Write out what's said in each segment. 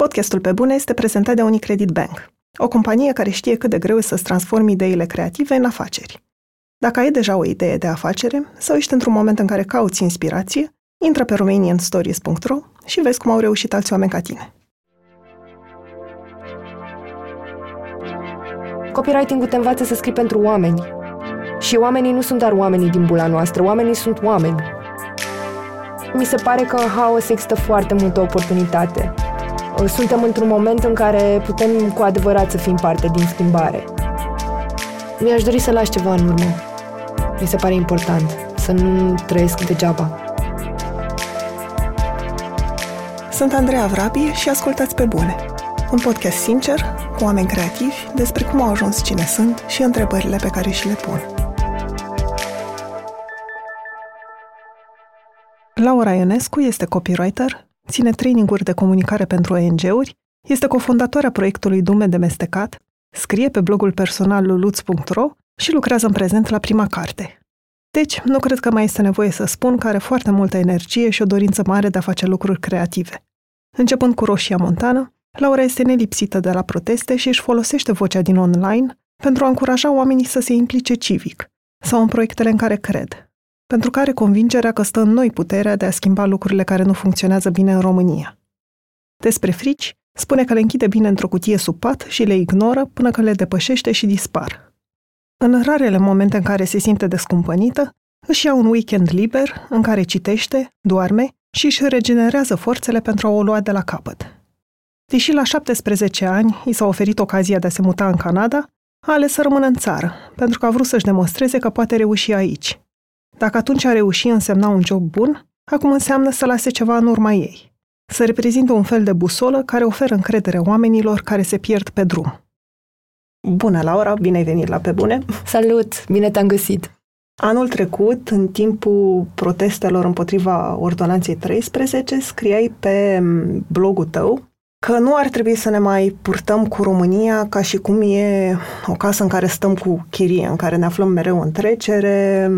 Podcastul Pe Bune este prezentat de Unicredit Bank, o companie care știe cât de greu e să-ți transformi ideile creative în afaceri. Dacă ai deja o idee de afacere sau ești într-un moment în care cauți inspirație, intră pe romanianstories.ro și vezi cum au reușit alți oameni ca tine. Copywriting-ul te învață să scrii pentru oameni. Și oamenii nu sunt doar oamenii din bula noastră, oamenii sunt oameni. Mi se pare că în haos există foarte multă oportunitate. Suntem într-un moment în care putem cu adevărat să fim parte din schimbare. Mi-aș dori să lași ceva în urmă. Mi se pare important să nu trăiesc degeaba. Sunt Andreea Vrabie și ascultați pe bune. Un podcast sincer, cu oameni creativi, despre cum au ajuns cine sunt și întrebările pe care și le pun. Laura Ionescu este copywriter, ține traininguri de comunicare pentru ONG-uri, este cofondatoarea proiectului Dume de Mestecat, scrie pe blogul personal luluț.ro și lucrează în prezent la prima carte. Deci, nu cred că mai este nevoie să spun că are foarte multă energie și o dorință mare de a face lucruri creative. Începând cu Roșia Montană, Laura este nelipsită de la proteste și își folosește vocea din online pentru a încuraja oamenii să se implice civic sau în proiectele în care cred, pentru care convingerea că stă în noi puterea de a schimba lucrurile care nu funcționează bine în România. Despre frici, spune că le închide bine într-o cutie sub pat și le ignoră până când le depășește și dispar. În rarele momente în care se simte descumpănită, își ia un weekend liber în care citește, doarme și își regenerează forțele pentru a o lua de la capăt. Deși la 17 ani i s-a oferit ocazia de a se muta în Canada, a ales să rămână în țară, pentru că a vrut să-și demonstreze că poate reuși aici. Dacă atunci a reușit însemna un job bun, acum înseamnă să lase ceva în urma ei. Să reprezintă un fel de busolă care oferă încredere oamenilor care se pierd pe drum. Bună, Laura, bine ai venit la Pe Bune! Salut! Bine te-am găsit! Anul trecut, în timpul protestelor împotriva Ordonanței 13, scriai pe blogul tău că nu ar trebui să ne mai purtăm cu România ca și cum e o casă în care stăm cu chirie, în care ne aflăm mereu în trecere,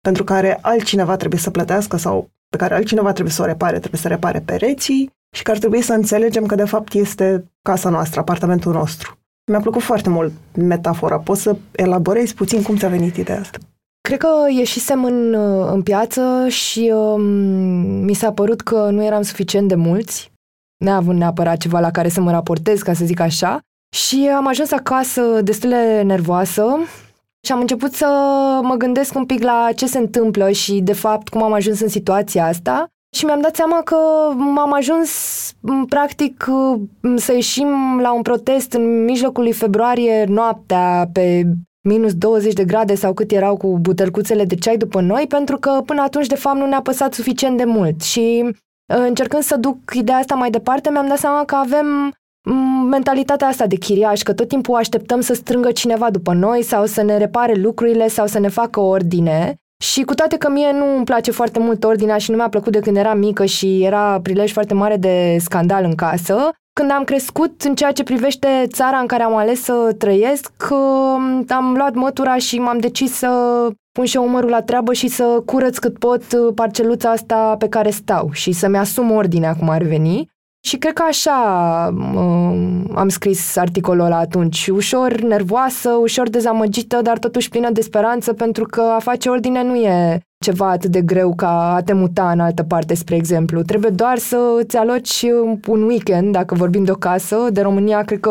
pentru care altcineva trebuie să plătească sau pe care altcineva trebuie să o repare, trebuie să repare pereții și că ar trebui să înțelegem că de fapt este casa noastră, apartamentul nostru. Mi-a plăcut foarte mult metafora. Poți să elaborezi puțin cum ți-a venit ideea asta? Cred că ieșisem în, în piață și um, mi s-a părut că nu eram suficient de mulți, neavând neapărat ceva la care să mă raportez, ca să zic așa, și am ajuns acasă destul de nervoasă și am început să mă gândesc un pic la ce se întâmplă și, de fapt, cum am ajuns în situația asta. Și mi-am dat seama că am ajuns, practic, să ieșim la un protest în mijlocul lui februarie, noaptea, pe minus 20 de grade sau cât erau cu butelcuțele de ceai după noi, pentru că până atunci, de fapt, nu ne-a păsat suficient de mult. Și încercând să duc ideea asta mai departe, mi-am dat seama că avem mentalitatea asta de chiriaș, că tot timpul așteptăm să strângă cineva după noi sau să ne repare lucrurile sau să ne facă ordine. Și cu toate că mie nu îmi place foarte mult ordinea și nu mi-a plăcut de când eram mică și era prilej foarte mare de scandal în casă, când am crescut în ceea ce privește țara în care am ales să trăiesc, am luat mătura și m-am decis să pun și eu umărul la treabă și să curăț cât pot parceluța asta pe care stau și să-mi asum ordinea cum ar veni. Și cred că așa uh, am scris articolul ăla atunci. Ușor nervoasă, ușor dezamăgită, dar totuși plină de speranță pentru că a face ordine nu e ceva atât de greu ca a te muta în altă parte, spre exemplu. Trebuie doar să îți aloci un weekend, dacă vorbim de o casă. De România, cred că,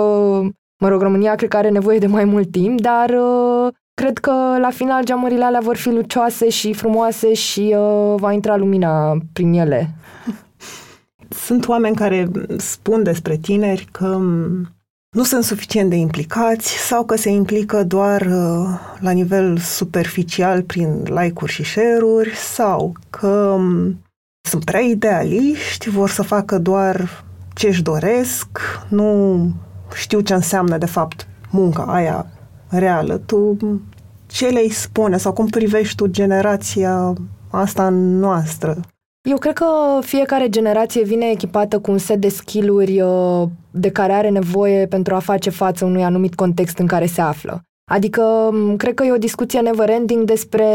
mă rog, România cred că are nevoie de mai mult timp, dar uh, cred că la final geamurile alea vor fi lucioase și frumoase și uh, va intra lumina prin ele. Sunt oameni care spun despre tineri că nu sunt suficient de implicați sau că se implică doar uh, la nivel superficial prin like-uri și share-uri sau că um, sunt prea idealiști, vor să facă doar ce își doresc, nu știu ce înseamnă de fapt munca aia reală. Tu ce le-ai spune sau cum privești tu generația asta noastră? Eu cred că fiecare generație vine echipată cu un set de skill-uri uh, de care are nevoie pentru a face față unui anumit context în care se află. Adică, cred că e o discuție never-ending despre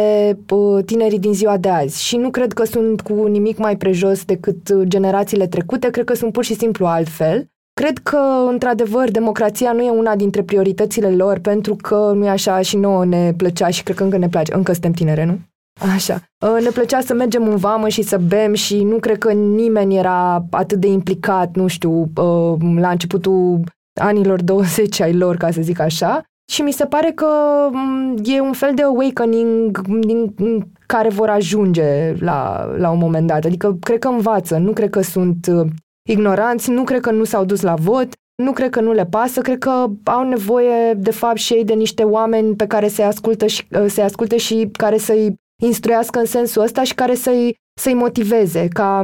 uh, tinerii din ziua de azi și nu cred că sunt cu nimic mai prejos decât uh, generațiile trecute, cred că sunt pur și simplu altfel Cred că, într-adevăr, democrația nu e una dintre prioritățile lor, pentru că nu e așa și nouă ne plăcea și cred că încă ne place. Încă suntem tinere, nu? Așa. Uh, ne plăcea să mergem în vamă și să bem și nu cred că nimeni era atât de implicat, nu știu, uh, la începutul anilor 20 ai lor, ca să zic așa. Și mi se pare că mm, e un fel de awakening din care vor ajunge la, la un moment dat. Adică cred că învață, nu cred că sunt uh, ignoranți, nu cred că nu s-au dus la vot, nu cred că nu le pasă, cred că au nevoie de fapt și ei de niște oameni pe care să-i ascultă și, să asculte și care să-i instruiască în sensul ăsta și care să-i, să-i motiveze, ca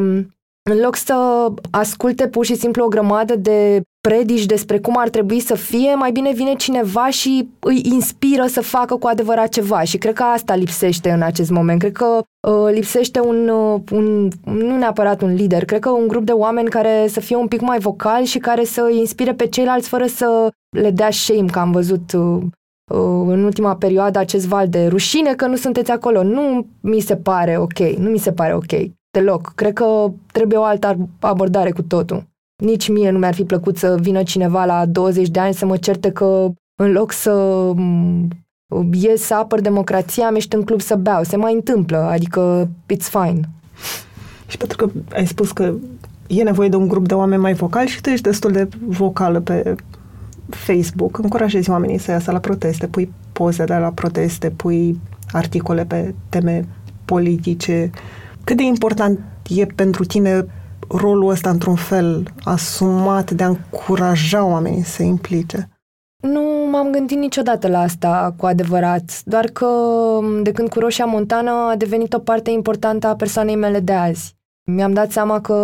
în loc să asculte pur și simplu o grămadă de predici despre cum ar trebui să fie, mai bine vine cineva și îi inspiră să facă cu adevărat ceva și cred că asta lipsește în acest moment. Cred că uh, lipsește un, uh, un, nu neapărat un lider, cred că un grup de oameni care să fie un pic mai vocali și care să îi inspire pe ceilalți fără să le dea shame, că am văzut uh, uh, în ultima perioadă acest val de rușine că nu sunteți acolo. Nu mi se pare ok, nu mi se pare ok deloc. Cred că trebuie o altă abordare cu totul. Nici mie nu mi-ar fi plăcut să vină cineva la 20 de ani să mă certe că în loc să mm, ies să apăr democrația, am ești în club să beau. Se mai întâmplă, adică it's fine. Și pentru că ai spus că e nevoie de un grup de oameni mai vocali și tu ești destul de vocală pe Facebook, încurajezi oamenii să iasă la proteste, pui poze de la proteste, pui articole pe teme politice. Cât de important e pentru tine rolul ăsta într-un fel asumat de a încuraja oamenii să se implice? Nu m-am gândit niciodată la asta cu adevărat, doar că de când cu Roșia Montană a devenit o parte importantă a persoanei mele de azi. Mi-am dat seama că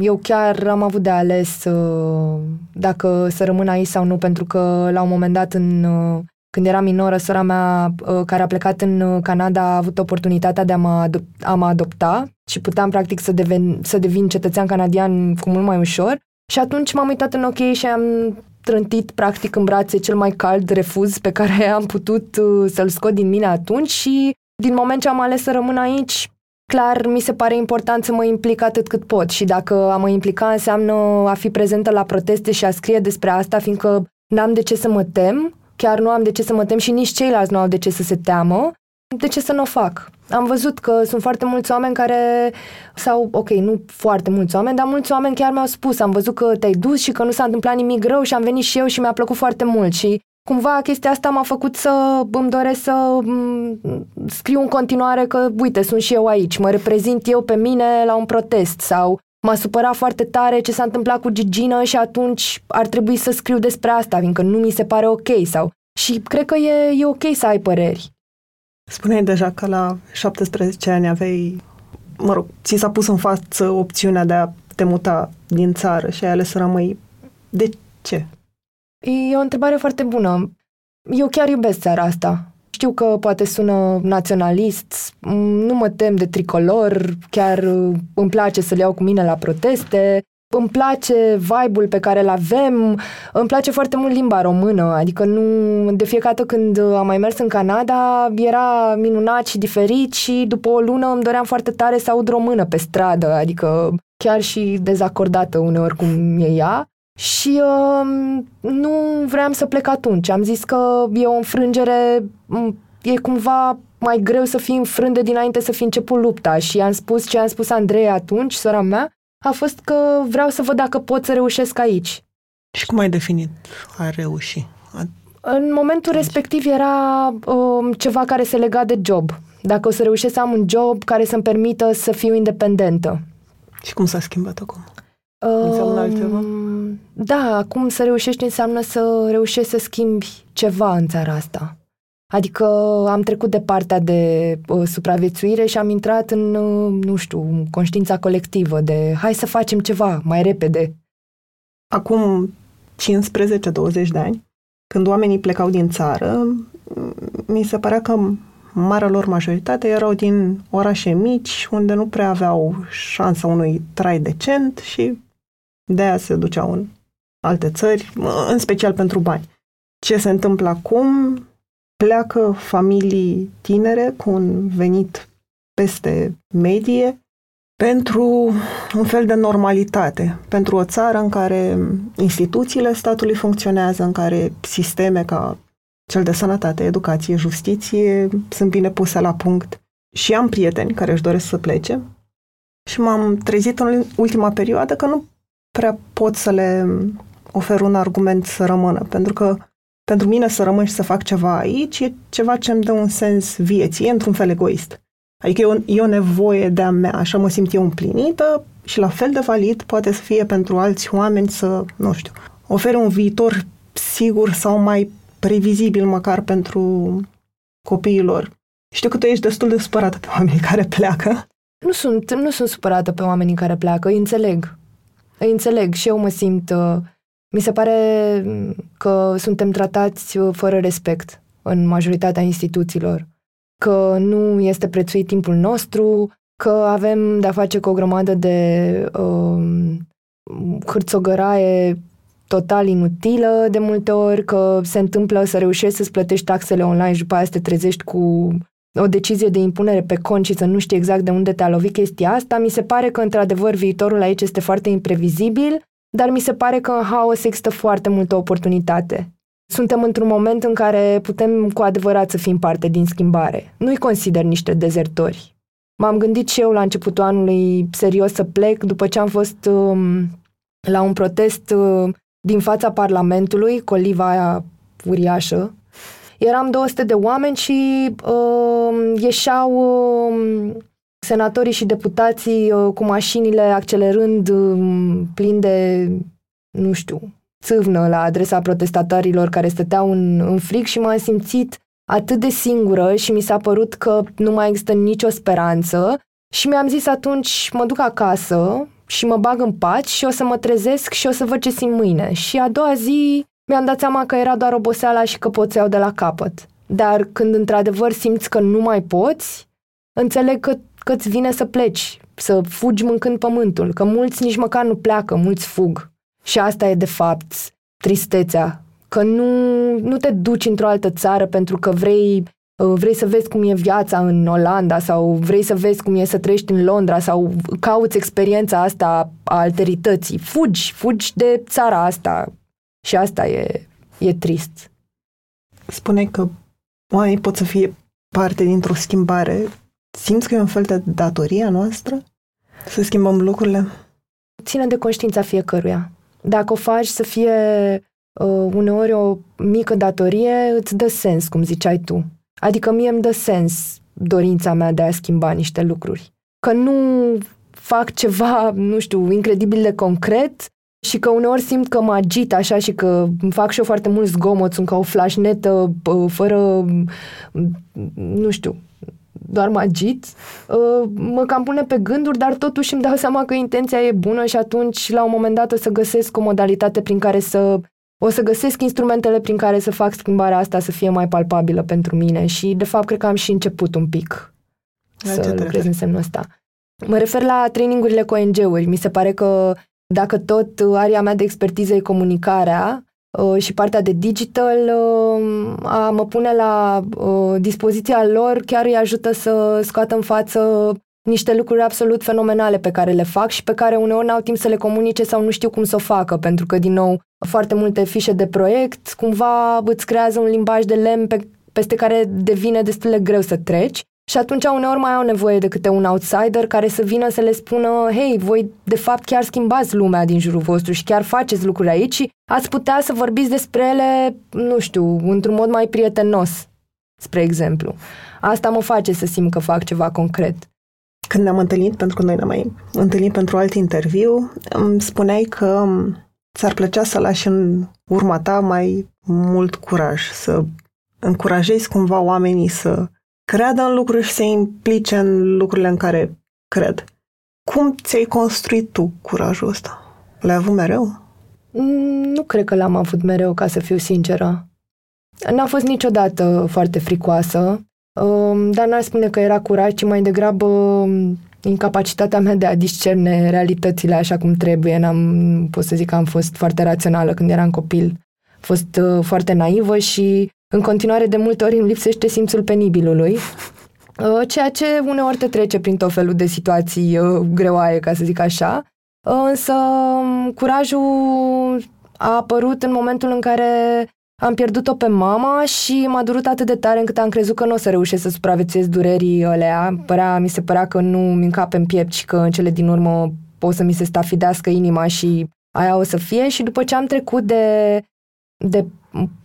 eu chiar am avut de ales uh, dacă să rămân aici sau nu, pentru că la un moment dat în uh, când eram minoră, sora mea, uh, care a plecat în uh, Canada, a avut oportunitatea de a mă, adop- a mă adopta și puteam, practic, să, devin, să devin cetățean canadian cu mult mai ușor. Și atunci m-am uitat în ochii și am trântit, practic, în brațe cel mai cald refuz pe care am putut uh, să-l scot din mine atunci și din moment ce am ales să rămân aici, clar mi se pare important să mă implic atât cât pot și dacă a mă implica înseamnă a fi prezentă la proteste și a scrie despre asta, fiindcă n-am de ce să mă tem, chiar nu am de ce să mă tem și nici ceilalți nu au de ce să se teamă, de ce să nu o fac? Am văzut că sunt foarte mulți oameni care, sau, ok, nu foarte mulți oameni, dar mulți oameni chiar mi-au spus, am văzut că te-ai dus și că nu s-a întâmplat nimic rău și am venit și eu și mi-a plăcut foarte mult și cumva chestia asta m-a făcut să îmi doresc să scriu în continuare că, uite, sunt și eu aici, mă reprezint eu pe mine la un protest sau m-a supărat foarte tare ce s-a întâmplat cu Gigina și atunci ar trebui să scriu despre asta, fiindcă nu mi se pare ok sau... Și cred că e, e ok să ai păreri. Spuneai deja că la 17 ani aveai, mă rog, ți s-a pus în față opțiunea de a te muta din țară și ai ales să rămâi. De ce? E o întrebare foarte bună. Eu chiar iubesc țara asta. Știu că poate sună naționalist, nu mă tem de tricolor, chiar uh, îmi place să le iau cu mine la proteste, îmi place vibe-ul pe care îl avem, îmi place foarte mult limba română, adică nu, de fiecare dată când am mai mers în Canada era minunat și diferit și după o lună îmi doream foarte tare să aud română pe stradă, adică chiar și dezacordată uneori cum e ea. Și uh, nu vreau să plec atunci. Am zis că e o înfrângere, e cumva mai greu să fii înfrânde dinainte să fi început lupta. Și am spus ce am spus Andrei atunci, sora mea, a fost că vreau să văd dacă pot să reușesc aici. Și cum ai definit a reuși? A... În momentul respectiv era um, ceva care se lega de job. Dacă o să reușesc să am un job care să-mi permită să fiu independentă. Și cum s-a schimbat acum? Înseamnă altceva? Da, acum să reușești înseamnă să reușești să schimbi ceva în țara asta. Adică am trecut de partea de uh, supraviețuire și am intrat în, uh, nu știu, conștiința colectivă de hai să facem ceva mai repede. Acum 15-20 de ani, când oamenii plecau din țară, mi se părea că marea lor majoritate erau din orașe mici, unde nu prea aveau șansa unui trai decent și de aia se duceau în alte țări, în special pentru bani. Ce se întâmplă acum? Pleacă familii tinere cu un venit peste medie pentru un fel de normalitate, pentru o țară în care instituțiile statului funcționează, în care sisteme ca cel de sănătate, educație, justiție sunt bine puse la punct. Și am prieteni care își doresc să plece și m-am trezit în ultima perioadă că nu prea pot să le ofer un argument să rămână, pentru că pentru mine să rămân și să fac ceva aici e ceva ce îmi dă un sens vieții, e într-un fel egoist. Adică e o, e o nevoie de-a mea, așa mă simt eu împlinită și la fel de valid poate să fie pentru alți oameni să, nu știu, ofere un viitor sigur sau mai previzibil măcar pentru copiilor. Știu că tu ești destul de supărată pe oamenii care pleacă. Nu sunt, nu sunt supărată pe oamenii care pleacă, îi înțeleg. Îi înțeleg și eu mă simt... Uh, mi se pare că suntem tratați uh, fără respect în majoritatea instituțiilor că nu este prețuit timpul nostru, că avem de-a face cu o grămadă de uh, hârțogăraie total inutilă de multe ori, că se întâmplă să reușești să-ți plătești taxele online și după aia să te trezești cu o decizie de impunere pe cont și să nu știi exact de unde te-a lovit chestia asta. Mi se pare că, într-adevăr, viitorul aici este foarte imprevizibil, dar mi se pare că în haos există foarte multă oportunitate. Suntem într-un moment în care putem cu adevărat să fim parte din schimbare. Nu-i consider niște dezertori. M-am gândit și eu la începutul anului serios să plec după ce am fost um, la un protest uh, din fața Parlamentului, coliva aia uriașă. Eram 200 de oameni și uh, ieșeau uh, senatorii și deputații uh, cu mașinile accelerând, uh, plin de, nu știu, țâvnă la adresa protestatarilor care stăteau în, în frig și m-am simțit atât de singură și mi s-a părut că nu mai există nicio speranță și mi-am zis atunci mă duc acasă și mă bag în pat și o să mă trezesc și o să văd ce simt mâine. Și a doua zi mi-am dat seama că era doar oboseala și că pot să iau de la capăt. Dar când într-adevăr simți că nu mai poți, înțeleg că, că îți vine să pleci, să fugi mâncând pământul, că mulți nici măcar nu pleacă, mulți fug. Și asta e, de fapt, tristețea. Că nu, nu te duci într-o altă țară pentru că vrei, uh, vrei să vezi cum e viața în Olanda sau vrei să vezi cum e să trăiești în Londra sau cauți experiența asta a alterității. Fugi, fugi de țara asta. Și asta e, e trist. Spune că oamenii pot să fie parte dintr-o schimbare. Simți că e un fel de datoria noastră să schimbăm lucrurile? Ține de conștiința fiecăruia. Dacă o faci să fie uh, uneori o mică datorie, îți dă sens, cum ziceai tu. Adică mie îmi dă sens dorința mea de a schimba niște lucruri. Că nu fac ceva, nu știu, incredibil de concret și că uneori simt că mă agit așa și că fac și eu foarte mult zgomot, sunt ca o flașnetă fără, nu știu, doar mă agit, uh, mă cam pune pe gânduri, dar totuși îmi dau seama că intenția e bună și atunci la un moment dat o să găsesc o modalitate prin care să o să găsesc instrumentele prin care să fac schimbarea asta să fie mai palpabilă pentru mine și de fapt cred că am și început un pic la să lucrez în semnul ăsta. Mă refer la trainingurile cu ONG-uri. Mi se pare că dacă tot area mea de expertiză e comunicarea, Uh, și partea de digital uh, a mă pune la uh, dispoziția lor chiar îi ajută să scoată în față niște lucruri absolut fenomenale pe care le fac și pe care uneori n-au timp să le comunice sau nu știu cum să o facă, pentru că, din nou, foarte multe fișe de proiect cumva îți creează un limbaj de lemn pe, peste care devine destul de greu să treci și atunci uneori mai au nevoie de câte un outsider care să vină să le spună hei, voi de fapt chiar schimbați lumea din jurul vostru și chiar faceți lucruri aici și ați putea să vorbiți despre ele, nu știu, într-un mod mai prietenos, spre exemplu. Asta mă face să simt că fac ceva concret. Când ne-am întâlnit, pentru că noi ne-am mai întâlnit pentru alt interviu, îmi spuneai că ți-ar plăcea să lași în urma ta mai mult curaj, să încurajezi cumva oamenii să creadă în lucruri și se implice în lucrurile în care cred. Cum ți-ai construit tu curajul ăsta? L-ai avut mereu? Mm, nu cred că l-am avut mereu, ca să fiu sinceră. N-a fost niciodată foarte fricoasă, um, dar n-ar spune că era curaj, ci mai degrabă um, incapacitatea mea de a discerne realitățile așa cum trebuie. N-am, pot să zic că am fost foarte rațională când eram copil. Am fost uh, foarte naivă și în continuare, de multe ori îmi lipsește simțul penibilului. uh, ceea ce uneori te trece prin tot felul de situații uh, greoaie, ca să zic așa. Uh, însă um, curajul a apărut în momentul în care am pierdut-o pe mama și m-a durut atât de tare încât am crezut că nu o să reușesc să supraviețuiesc durerii alea. Părea, mi se părea că nu mi încape în piept și că în cele din urmă pot să mi se stafidească inima și aia o să fie. Și după ce am trecut de, de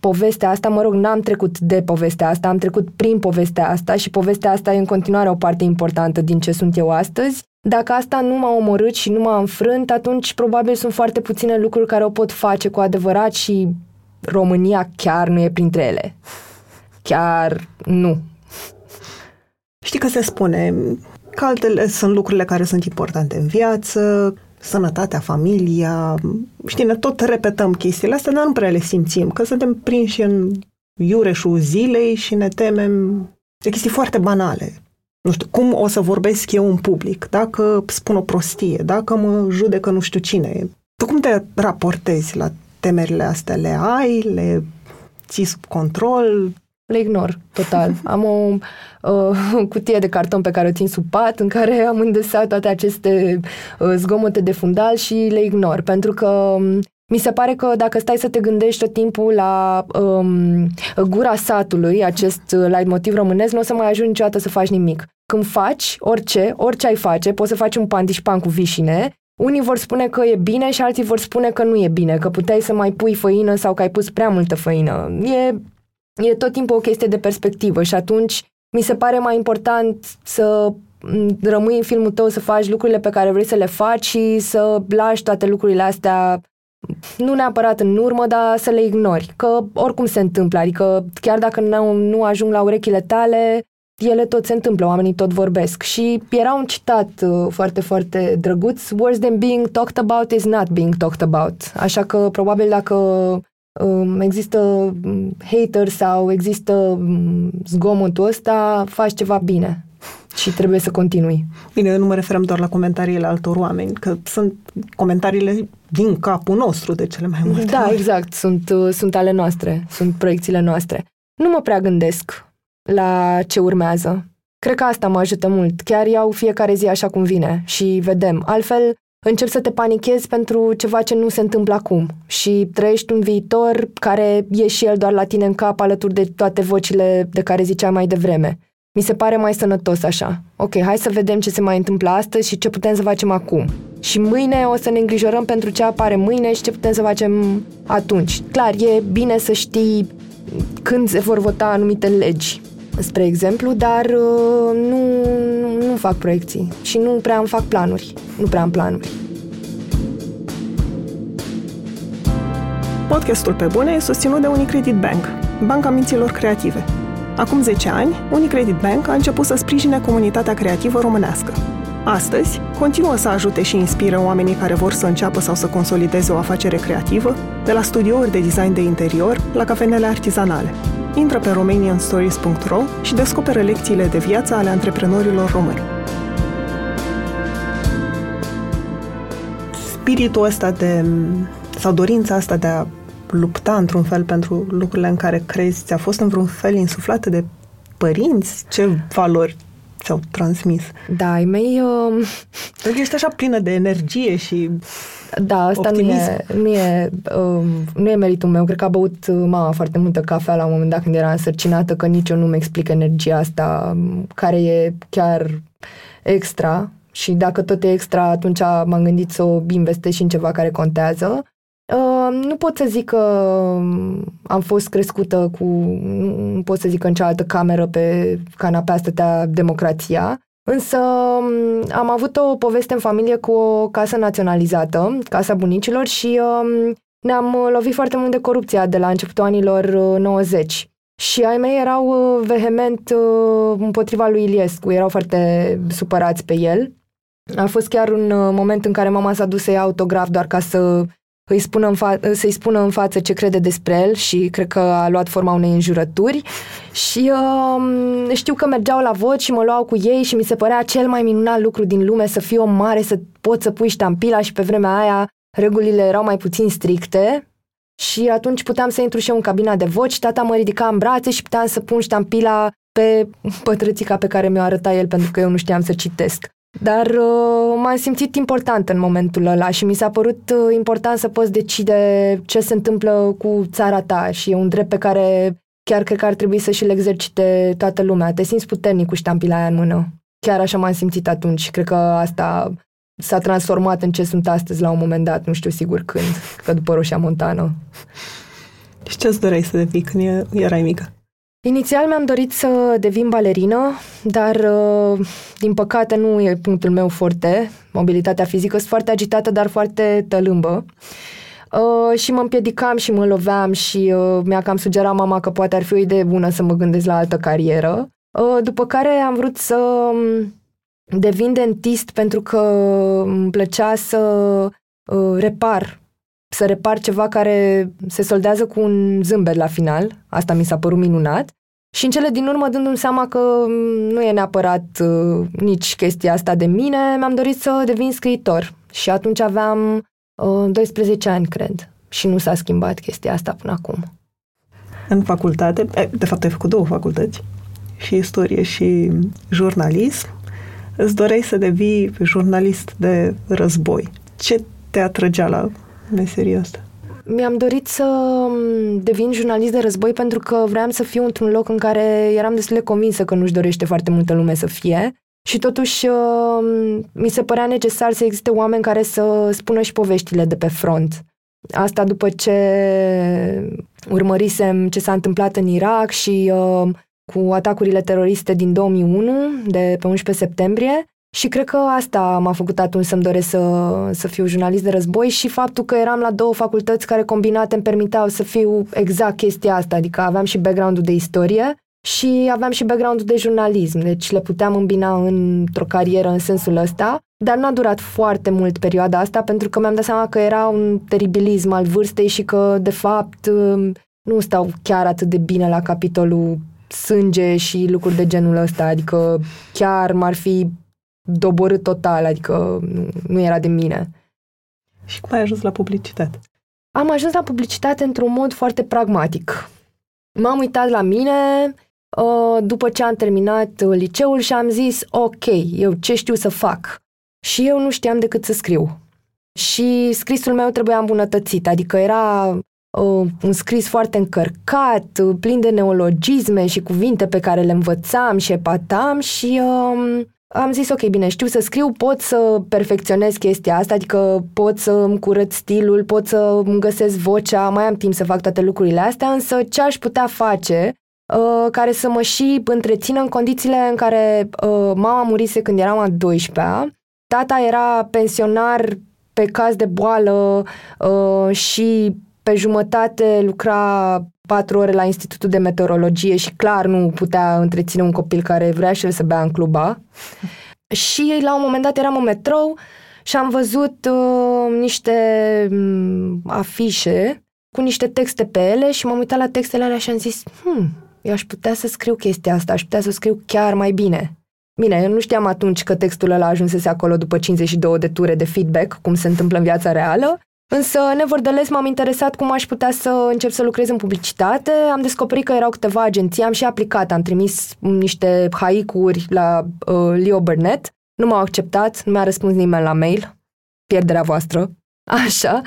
povestea asta, mă rog, n-am trecut de povestea asta, am trecut prin povestea asta și povestea asta e în continuare o parte importantă din ce sunt eu astăzi. Dacă asta nu m-a omorât și nu m-a înfrânt, atunci probabil sunt foarte puține lucruri care o pot face cu adevărat și România chiar nu e printre ele. Chiar nu. Știi că se spune că altele sunt lucrurile care sunt importante în viață, sănătatea, familia. Știi, ne tot repetăm chestiile astea, dar nu prea le simțim, că suntem prinși în iureșul zilei și ne temem de chestii foarte banale. Nu știu, cum o să vorbesc eu în public, dacă spun o prostie, dacă mă judecă nu știu cine. Tu cum te raportezi la temerile astea? Le ai? Le ții sub control? Le ignor, total. Am o uh, cutie de carton pe care o țin sub pat, în care am îndesat toate aceste uh, zgomote de fundal și le ignor, pentru că um, mi se pare că dacă stai să te gândești tot timpul la um, gura satului, acest uh, motiv românesc, nu o să mai ajungi niciodată să faci nimic. Când faci orice, orice ai face, poți să faci un pandișpan cu vișine, unii vor spune că e bine și alții vor spune că nu e bine, că puteai să mai pui făină sau că ai pus prea multă făină. E, e tot timpul o chestie de perspectivă și atunci mi se pare mai important să rămâi în filmul tău, să faci lucrurile pe care vrei să le faci și să lași toate lucrurile astea nu neapărat în urmă, dar să le ignori, că oricum se întâmplă, adică chiar dacă nu, nu ajung la urechile tale, ele tot se întâmplă, oamenii tot vorbesc. Și era un citat uh, foarte, foarte drăguț, worse than being talked about is not being talked about. Așa că probabil dacă um, există um, hater sau există um, zgomotul ăsta, faci ceva bine și trebuie să continui. Bine, nu mă referăm doar la comentariile altor oameni, că sunt comentariile din capul nostru de cele mai multe Da, ori. exact, sunt, uh, sunt ale noastre, sunt proiecțiile noastre. Nu mă prea gândesc la ce urmează. Cred că asta mă ajută mult. Chiar iau fiecare zi așa cum vine și vedem. Altfel, încep să te panichezi pentru ceva ce nu se întâmplă acum și trăiești un viitor care e și el doar la tine în cap alături de toate vocile de care ziceam mai devreme. Mi se pare mai sănătos așa. Ok, hai să vedem ce se mai întâmplă astăzi și ce putem să facem acum. Și mâine o să ne îngrijorăm pentru ce apare mâine și ce putem să facem atunci. Clar, e bine să știi când se vor vota anumite legi spre exemplu, dar uh, nu, nu fac proiecții și nu prea îmi fac planuri. Nu prea am planuri. Podcastul Pe Bune e susținut de Unicredit Bank, banca minților creative. Acum 10 ani, Unicredit Bank a început să sprijine comunitatea creativă românească. Astăzi, continuă să ajute și inspire oamenii care vor să înceapă sau să consolideze o afacere creativă, de la studiouri de design de interior la cafenele artizanale – intră pe romanianstories.ro și descoperă lecțiile de viață ale antreprenorilor români. Spiritul ăsta de, sau dorința asta de a lupta într-un fel pentru lucrurile în care crezi, ți-a fost în vreun fel insuflată de părinți? Ce valori ți-au transmis? Da, ai mei... Uh... Pentru că ești așa plină de energie și da, asta nu e, nu, e, um, nu e meritul meu. Cred că a băut uh, mama foarte multă cafea la un moment dat când era însărcinată, că nici eu nu-mi explic energia asta um, care e chiar extra și dacă tot e extra, atunci m-am gândit să o investesc și în ceva care contează. Uh, nu pot să zic că um, am fost crescută cu, nu pot să zic că în cealaltă cameră pe canapea stătea democrația, Însă mm, am avut o poveste în familie cu o casă naționalizată, Casa Bunicilor, și um, ne-am lovit foarte mult de corupția de la începutul anilor 90. Uh, și ai mei erau uh, vehement uh, împotriva lui Iliescu, erau foarte supărați pe el. A fost chiar un moment în care mama s-a dus să ia autograf doar ca să îi spună în fa- să-i spună în față ce crede despre el și cred că a luat forma unei înjurături și uh, știu că mergeau la vot și mă luau cu ei și mi se părea cel mai minunat lucru din lume să fii o mare, să poți să pui ștampila și pe vremea aia regulile erau mai puțin stricte și atunci puteam să intru și eu în cabina de vot și tata mă ridica în brațe și puteam să pun ștampila pe pătrățica pe care mi-o arăta el pentru că eu nu știam să citesc. Dar uh, m-am simțit important în momentul ăla și mi s-a părut uh, important să poți decide ce se întâmplă cu țara ta și e un drept pe care chiar cred că ar trebui să și-l exercite toată lumea. Te simți puternic cu ștampila aia în mână. Chiar așa m-am simțit atunci și cred că asta s-a transformat în ce sunt astăzi la un moment dat, nu știu sigur când, că după Roșia Montană. Și ce-ți doreai să devii când erai mică? Inițial mi-am dorit să devin balerină, dar uh, din păcate nu e punctul meu forte. Mobilitatea fizică sunt foarte agitată, dar foarte tălâmbă. Uh, și mă împiedicam și mă loveam și uh, mi-a cam sugerat mama că poate ar fi o idee bună să mă gândesc la altă carieră. După care am vrut să um, devin dentist pentru că îmi plăcea să repar să repar ceva care se soldează cu un zâmbet la final. Asta mi s-a părut minunat. Și în cele din urmă, dându-mi seama că mm, nu e neapărat uh, nici chestia asta de mine, mi-am dorit să devin scriitor. Și atunci aveam uh, 12 ani, cred. Și nu s-a schimbat chestia asta până acum. În facultate, de fapt ai făcut două facultăți, și istorie și jurnalism, îți doreai să devii jurnalist de război. Ce te atrăgea la meseria asta? Mi-am dorit să mm, devin jurnalist de război pentru că vreau să fiu într-un loc în care eram destul de convinsă că nu-și dorește foarte multă lume să fie. Și totuși mm, mi se părea necesar să existe oameni care să spună și poveștile de pe front. Asta după ce urmărisem ce s-a întâmplat în Irak și uh, cu atacurile teroriste din 2001, de pe 11 septembrie, și cred că asta m-a făcut atunci să-mi doresc să, să fiu jurnalist de război și faptul că eram la două facultăți care combinate îmi permiteau să fiu exact chestia asta, adică aveam și background-ul de istorie și aveam și background-ul de jurnalism, deci le puteam îmbina într-o carieră în sensul ăsta, dar n-a durat foarte mult perioada asta pentru că mi-am dat seama că era un teribilism al vârstei și că, de fapt, nu stau chiar atât de bine la capitolul sânge și lucruri de genul ăsta, adică chiar m-ar fi doborât total, adică nu, nu era de mine. Și cum ai ajuns la publicitate? Am ajuns la publicitate într-un mod foarte pragmatic. M-am uitat la mine uh, după ce am terminat liceul și am zis, ok, eu ce știu să fac? Și eu nu știam decât să scriu. Și scrisul meu trebuia îmbunătățit, adică era uh, un scris foarte încărcat, plin de neologisme și cuvinte pe care le învățam și epatam și uh, am zis, ok, bine, știu să scriu, pot să perfecționez chestia asta, adică pot să îmi curăț stilul, pot să îmi găsesc vocea, mai am timp să fac toate lucrurile astea, însă ce aș putea face uh, care să mă și întrețină în condițiile în care uh, mama murise când eram a 12-a, tata era pensionar pe caz de boală uh, și pe jumătate lucra patru ore la Institutul de Meteorologie și clar nu putea întreține un copil care vrea și el să bea în cluba. și la un moment dat eram în metrou și am văzut uh, niște uh, afișe cu niște texte pe ele și m-am uitat la textele alea și am zis, hmm, eu aș putea să scriu chestia asta, aș putea să scriu chiar mai bine. Bine, eu nu știam atunci că textul ăla ajunsese acolo după 52 de ture de feedback, cum se întâmplă în viața reală, Însă, nevertheless, m-am interesat cum aș putea să încep să lucrez în publicitate. Am descoperit că erau câteva agenții, am și aplicat, am trimis niște haicuri la uh, Leo Burnett. Nu m-au acceptat, nu mi-a răspuns nimeni la mail. Pierderea voastră. Așa.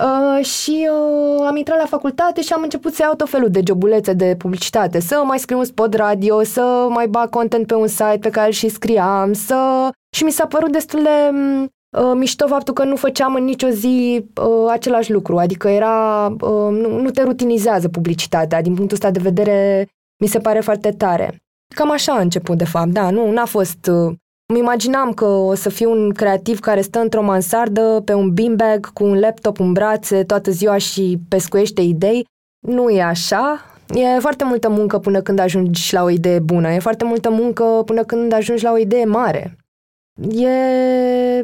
Uh, și uh, am intrat la facultate și am început să iau tot felul de jobulețe de publicitate, să mai scriu un spot radio, să mai bag content pe un site pe care și scriam, să... Și mi s-a părut destul de mm, uh, mișto faptul că nu făceam în nicio zi uh, același lucru, adică era, uh, nu, nu te rutinizează publicitatea, din punctul ăsta de vedere mi se pare foarte tare. Cam așa a început, de fapt, da, nu, n-a fost... Uh, îmi imaginam că o să fiu un creativ care stă într-o mansardă pe un beanbag cu un laptop în brațe toată ziua și pescuiește idei. Nu e așa. E foarte multă muncă până când ajungi la o idee bună. E foarte multă muncă până când ajungi la o idee mare. E,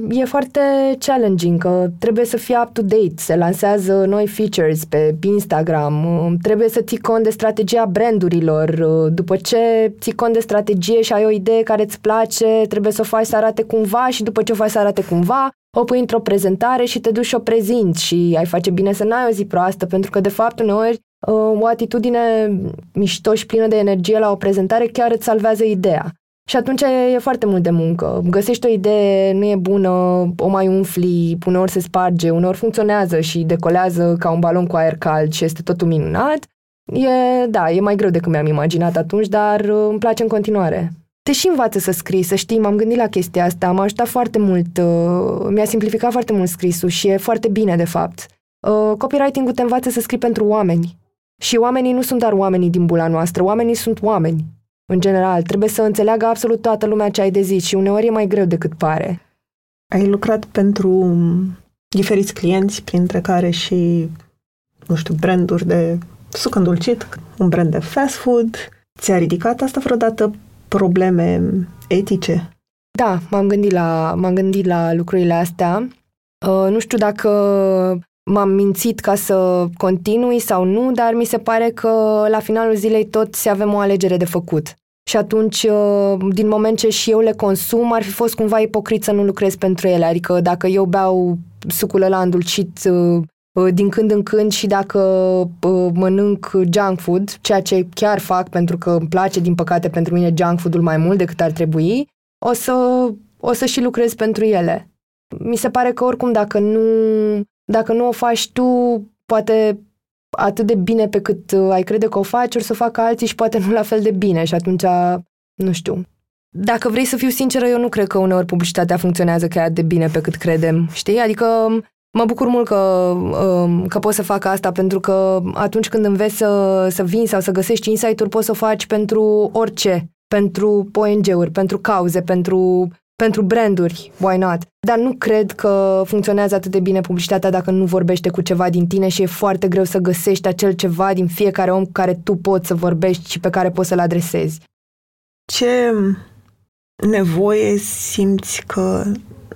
e foarte challenging, că trebuie să fii up-to-date, se lansează noi features pe Instagram, um, trebuie să ții cont de strategia brandurilor, uh, după ce ții cont de strategie și ai o idee care îți place, trebuie să o faci să arate cumva și după ce o faci să arate cumva, o pui într-o prezentare și te duci și o prezinți și ai face bine să n-ai o zi proastă, pentru că de fapt uneori o atitudine mișto și plină de energie la o prezentare chiar îți salvează ideea. Și atunci e foarte mult de muncă. Găsești o idee, nu e bună, o mai umfli, uneori se sparge, uneori funcționează și decolează ca un balon cu aer cald și este totul minunat. E, da, e mai greu decât mi-am imaginat atunci, dar uh, îmi place în continuare. Te și învață să scrii, să știi, m-am gândit la chestia asta, m-a ajutat foarte mult, uh, mi-a simplificat foarte mult scrisul și e foarte bine, de fapt. Uh, copywriting-ul te învață să scrii pentru oameni. Și oamenii nu sunt doar oamenii din bula noastră, oamenii sunt oameni. În general, trebuie să înțeleagă absolut toată lumea ce ai de zis și uneori e mai greu decât pare. Ai lucrat pentru diferiți clienți, printre care și, nu știu, branduri de suc îndulcit, un brand de fast food. Ți-a ridicat asta vreodată probleme etice? Da, m-am gândit la, m-am gândit la lucrurile astea. Uh, nu știu dacă m-am mințit ca să continui sau nu, dar mi se pare că la finalul zilei toți avem o alegere de făcut. Și atunci, uh, din moment ce și eu le consum, ar fi fost cumva ipocrit să nu lucrez pentru ele. Adică dacă eu beau sucul ăla îndulcit uh, uh, din când în când și dacă mănânc junk food, ceea ce chiar fac pentru că îmi place, din păcate, pentru mine junk food-ul mai mult decât ar trebui, o să, o să și lucrez pentru ele. Mi se pare că oricum dacă nu, dacă nu o faci tu, poate atât de bine pe cât uh, ai crede că o faci, ori să o facă alții și poate nu la fel de bine și atunci, nu știu. Dacă vrei să fiu sinceră, eu nu cred că uneori publicitatea funcționează chiar de bine pe cât credem, știi? Adică mă bucur mult că, um, că pot să fac asta pentru că atunci când înveți să, să vin sau să găsești insight-uri, poți să o faci pentru orice, pentru ONG-uri, pentru cauze, pentru pentru branduri, why not? Dar nu cred că funcționează atât de bine publicitatea dacă nu vorbește cu ceva din tine și e foarte greu să găsești acel ceva din fiecare om cu care tu poți să vorbești și pe care poți să-l adresezi. Ce nevoie simți că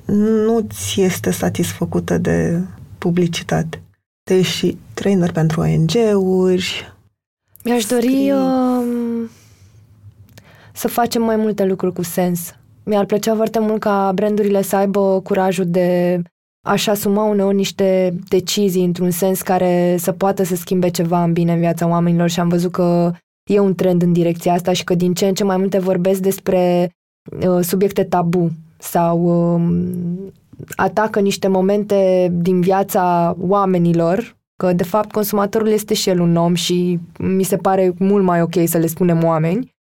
nu ți este satisfăcută de publicitate? Te și trainer pentru ONG-uri. Mi-aș dori uh, să facem mai multe lucruri cu sens mi-ar plăcea foarte mult ca brandurile să aibă curajul de a-și asuma uneori niște decizii într-un sens care să poată să schimbe ceva în bine în viața oamenilor și am văzut că e un trend în direcția asta și că din ce în ce mai multe vorbesc despre uh, subiecte tabu sau uh, atacă niște momente din viața oamenilor, că de fapt consumatorul este și el un om și mi se pare mult mai ok să le spunem oameni. Uh,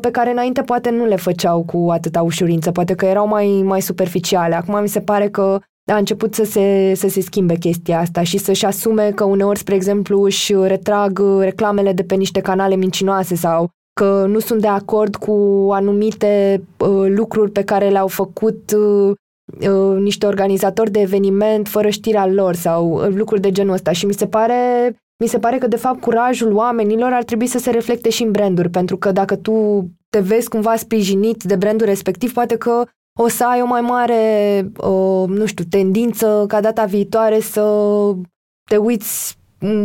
pe care înainte poate nu le făceau cu atâta ușurință, poate că erau mai, mai superficiale. Acum mi se pare că a început să se, să se schimbe chestia asta și să-și asume că uneori, spre exemplu, își retrag reclamele de pe niște canale mincinoase sau că nu sunt de acord cu anumite uh, lucruri pe care le-au făcut uh, uh, niște organizatori de eveniment fără știrea lor sau uh, lucruri de genul ăsta. Și mi se pare mi se pare că, de fapt, curajul oamenilor ar trebui să se reflecte și în branduri, pentru că dacă tu te vezi cumva sprijinit de brandul respectiv, poate că o să ai o mai mare, uh, nu știu, tendință ca data viitoare să te uiți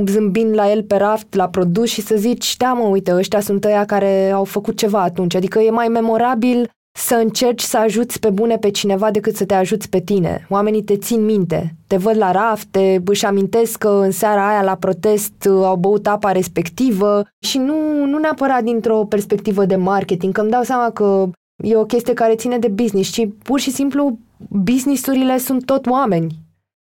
zâmbind la el pe raft, la produs și să zici, da mă, uite, ăștia sunt ăia care au făcut ceva atunci. Adică e mai memorabil să încerci să ajuți pe bune pe cineva decât să te ajuți pe tine. Oamenii te țin minte, te văd la raft, te își amintesc că în seara aia la protest uh, au băut apa respectivă și nu, nu neapărat dintr-o perspectivă de marketing, că îmi dau seama că e o chestie care ține de business, ci pur și simplu businessurile sunt tot oameni.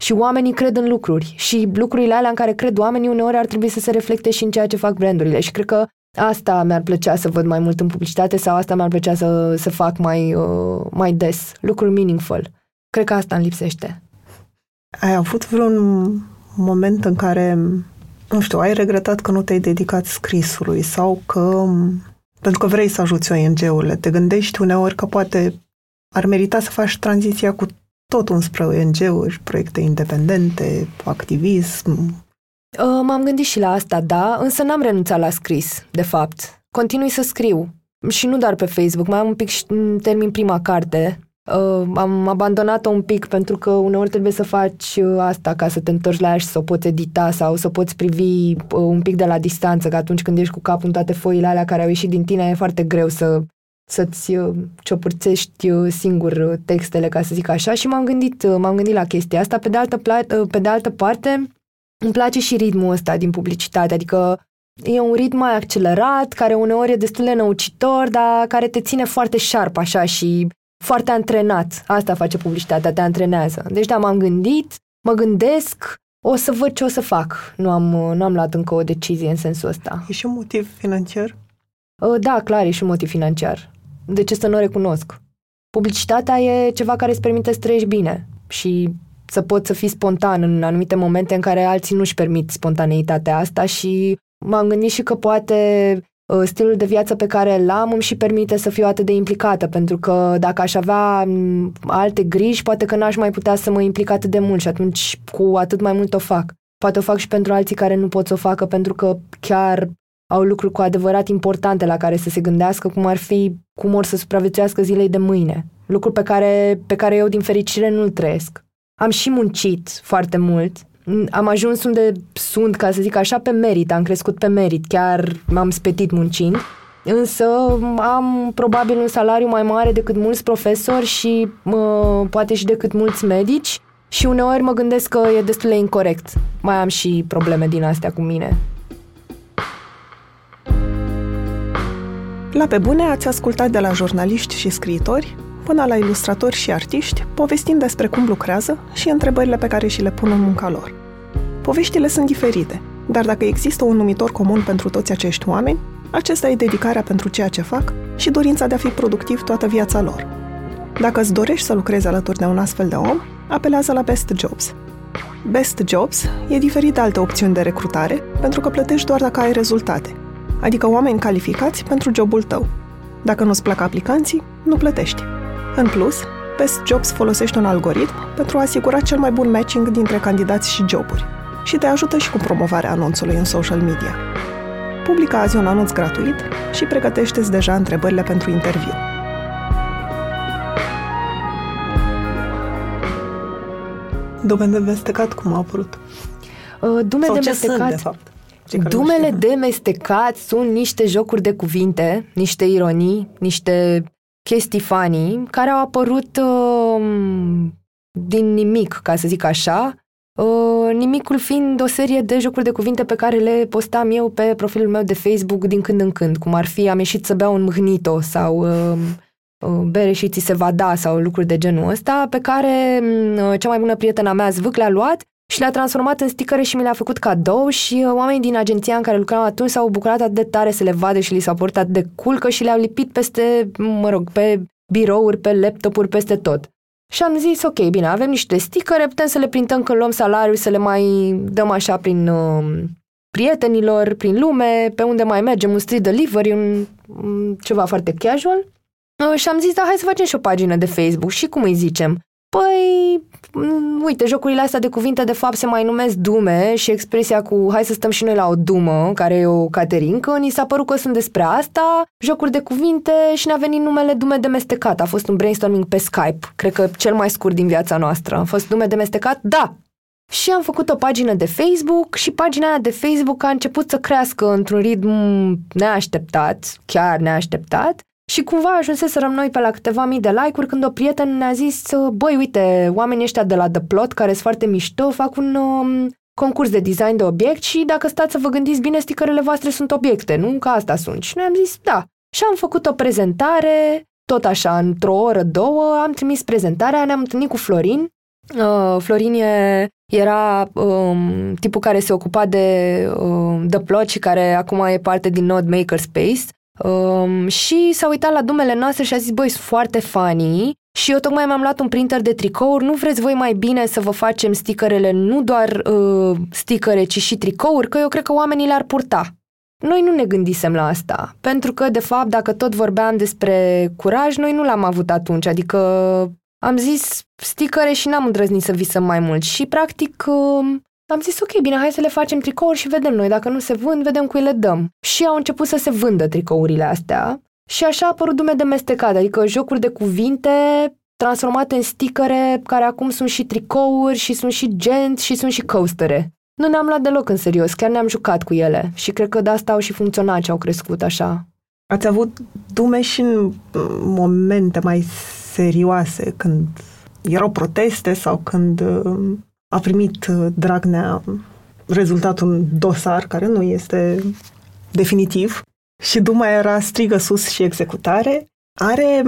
Și oamenii cred în lucruri și lucrurile alea în care cred oamenii uneori ar trebui să se reflecte și în ceea ce fac brandurile și cred că Asta mi-ar plăcea să văd mai mult în publicitate sau asta mi-ar plăcea să, să fac mai, uh, mai des, lucruri meaningful. Cred că asta îmi lipsește. Ai avut vreun moment în care, nu știu, ai regretat că nu te-ai dedicat scrisului sau că, pentru că vrei să ajuți ONG-urile, te gândești uneori că poate ar merita să faci tranziția cu totul înspre ONG-uri, proiecte independente, activism, Uh, m-am gândit și la asta, da, însă n-am renunțat la scris, de fapt. Continui să scriu. Și nu doar pe Facebook, mai am un pic și termin prima carte. Uh, am abandonat-o un pic pentru că uneori trebuie să faci uh, asta ca să te întorci la ea și să o poți edita sau să o poți privi uh, un pic de la distanță, că atunci când ești cu capul în toate foile alea care au ieșit din tine, e foarte greu să să-ți uh, ciopărțești uh, singur textele, ca să zic așa, și m-am gândit, m-am gândit la chestia asta. Pe de altă, pe de altă parte, îmi place și ritmul ăsta din publicitate, adică e un ritm mai accelerat, care uneori e destul de năucitor, dar care te ține foarte șarp așa și foarte antrenat. Asta face publicitatea, te antrenează. Deci da, m-am gândit, mă gândesc, o să văd ce o să fac. Nu am, nu am luat încă o decizie în sensul ăsta. E și un motiv financiar? Uh, da, clar, e și un motiv financiar. De ce să nu o recunosc? Publicitatea e ceva care îți permite să trăiești bine și să poți să fii spontan în anumite momente în care alții nu-și permit spontaneitatea asta și m-am gândit și că poate uh, stilul de viață pe care îl am îmi și permite să fiu atât de implicată, pentru că dacă aș avea mm, alte griji, poate că n-aș mai putea să mă implic atât de mult și atunci cu atât mai mult o fac. Poate o fac și pentru alții care nu pot să o facă pentru că chiar au lucruri cu adevărat importante la care să se gândească, cum ar fi cum or să supraviețuiască zilei de mâine. Lucruri pe care, pe care eu, din fericire, nu-l trăiesc. Am și muncit foarte mult. Am ajuns unde sunt, ca să zic așa, pe merit. Am crescut pe merit. Chiar m-am spetit muncind. Însă am probabil un salariu mai mare decât mulți profesori și mă, poate și decât mulți medici și uneori mă gândesc că e destul de incorrect. Mai am și probleme din astea cu mine. La pe bune ați ascultat de la jurnaliști și scriitori până la ilustratori și artiști, povestind despre cum lucrează și întrebările pe care și le pun în munca lor. Poveștile sunt diferite, dar dacă există un numitor comun pentru toți acești oameni, acesta e dedicarea pentru ceea ce fac și dorința de a fi productiv toată viața lor. Dacă îți dorești să lucrezi alături de un astfel de om, apelează la Best Jobs. Best Jobs e diferit de alte opțiuni de recrutare, pentru că plătești doar dacă ai rezultate, adică oameni calificați pentru jobul tău. Dacă nu-ți plac aplicanții, nu plătești. În plus, Best Jobs folosește un algoritm pentru a asigura cel mai bun matching dintre candidați și joburi și te ajută și cu promovarea anunțului în social media. Publică azi un anunț gratuit și pregătește-ți deja întrebările pentru interviu. Dume de mestecat cum a apărut? Uh, dume Sau de ce mestecat. sunt, de fapt? Cei care nu Dumele știu. de mestecat sunt niște jocuri de cuvinte, niște ironii, niște chestii funny care au apărut uh, din nimic, ca să zic așa. Uh, nimicul fiind o serie de jocuri de cuvinte pe care le postam eu pe profilul meu de Facebook din când în când, cum ar fi am ieșit să beau un mâhnito sau uh, uh, bere și ți se va da sau lucruri de genul ăsta, pe care uh, cea mai bună prietena mea Zvâc le-a luat și le-a transformat în sticăre și mi le-a făcut cadou și uh, oamenii din agenția în care lucram atunci s-au bucurat atât de tare să le vadă și li s-au părut atât de culcă și le-au lipit peste, mă rog, pe birouri, pe laptopuri, peste tot. Și am zis, ok, bine, avem niște sticăre, putem să le printăm când luăm salariul, să le mai dăm așa prin uh, prietenilor, prin lume, pe unde mai mergem, un street delivery, un, un ceva foarte casual. Uh, și am zis, da, hai să facem și o pagină de Facebook și cum îi zicem? Păi, m, uite, jocurile astea de cuvinte de fapt se mai numesc dume și expresia cu hai să stăm și noi la o dumă, care e o caterincă, ni s-a părut că sunt despre asta, jocuri de cuvinte și ne-a venit numele Dume de mestecat. A fost un brainstorming pe Skype, cred că cel mai scurt din viața noastră. A fost Dume de mestecat? Da! Și am făcut o pagină de Facebook și pagina aia de Facebook a început să crească într-un ritm neașteptat, chiar neașteptat, și cumva ajunseserăm noi pe la câteva mii de like-uri când o prietenă ne-a zis băi, uite, oamenii ăștia de la The Plot, care sunt foarte mișto, fac un um, concurs de design de obiect și dacă stați să vă gândiți bine, sticărele voastre sunt obiecte, nu? Că asta sunt. Și noi am zis, da. Și am făcut o prezentare, tot așa, într-o oră, două, am trimis prezentarea, ne-am întâlnit cu Florin. Uh, Florin e, era um, tipul care se ocupa de um, The Plot și care acum e parte din Node Makerspace. Um, și s-a uitat la dumele noastre și a zis, băi, sunt foarte funny și eu tocmai mi-am luat un printer de tricouri, nu vreți voi mai bine să vă facem sticărele, nu doar uh, sticăre, ci și tricouri, că eu cred că oamenii le-ar purta. Noi nu ne gândisem la asta, pentru că, de fapt, dacă tot vorbeam despre curaj, noi nu l-am avut atunci, adică am zis sticăre și n-am îndrăznit să visăm mai mult. Și, practic, uh, am zis, ok, bine, hai să le facem tricouri și vedem noi. Dacă nu se vând, vedem cui le dăm. Și au început să se vândă tricourile astea. Și așa a apărut dume de mestecat, adică jocuri de cuvinte transformate în sticăre, care acum sunt și tricouri, și sunt și genți, și sunt și coastere. Nu ne-am luat deloc în serios, chiar ne-am jucat cu ele și cred că de asta au și funcționat și au crescut așa. Ați avut dume și în momente mai serioase, când erau proteste sau când uh, a primit uh, Dragnea rezultat un dosar care nu este definitiv și Duma era strigă sus și executare. Are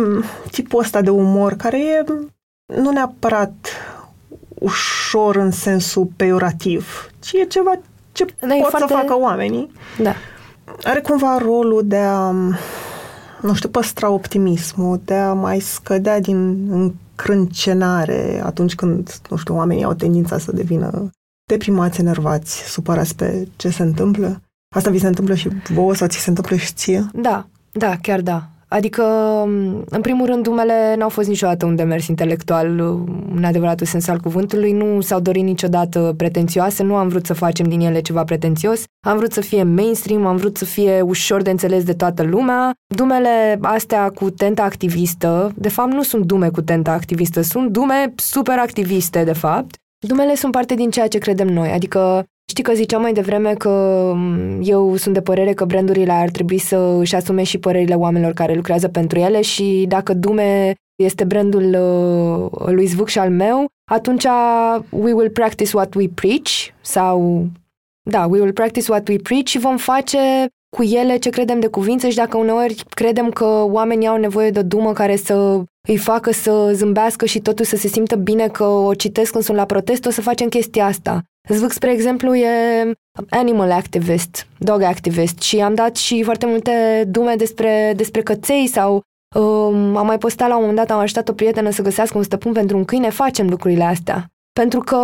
tipul ăsta de umor care e nu neapărat ușor în sensul peorativ, ci e ceva ce da, pot foarte... să facă oamenii. Da. Are cumva rolul de a, nu știu, păstra optimismul, de a mai scădea din încrâncenare atunci când, nu știu, oamenii au tendința să devină deprimați, enervați, supărați pe ce se întâmplă. Asta vi se întâmplă și vouă sau ți se întâmplă și ție? Da, da, chiar da. Adică, în primul rând, dumele n-au fost niciodată un demers intelectual în adevăratul sens al cuvântului, nu s-au dorit niciodată pretențioase, nu am vrut să facem din ele ceva pretențios, am vrut să fie mainstream, am vrut să fie ușor de înțeles de toată lumea. Dumele astea cu tenta activistă, de fapt nu sunt dume cu tenta activistă, sunt dume super activiste, de fapt. Dumele sunt parte din ceea ce credem noi, adică Știi că ziceam mai devreme că mm, eu sunt de părere că brandurile ar trebui să își asume și părerile oamenilor care lucrează pentru ele și dacă Dume este brandul uh, lui Zvuk și al meu, atunci we will practice what we preach sau da, we will practice what we preach și vom face cu ele ce credem de cuvință și dacă uneori credem că oamenii au nevoie de o dumă care să îi facă să zâmbească și totuși să se simtă bine că o citesc când sunt la protest, o să facem chestia asta. Zvâc, spre exemplu, e animal activist, dog activist și am dat și foarte multe dume despre, despre căței sau um, am mai postat la un moment dat, am ajutat o prietenă să găsească un stăpân pentru un câine, facem lucrurile astea. Pentru că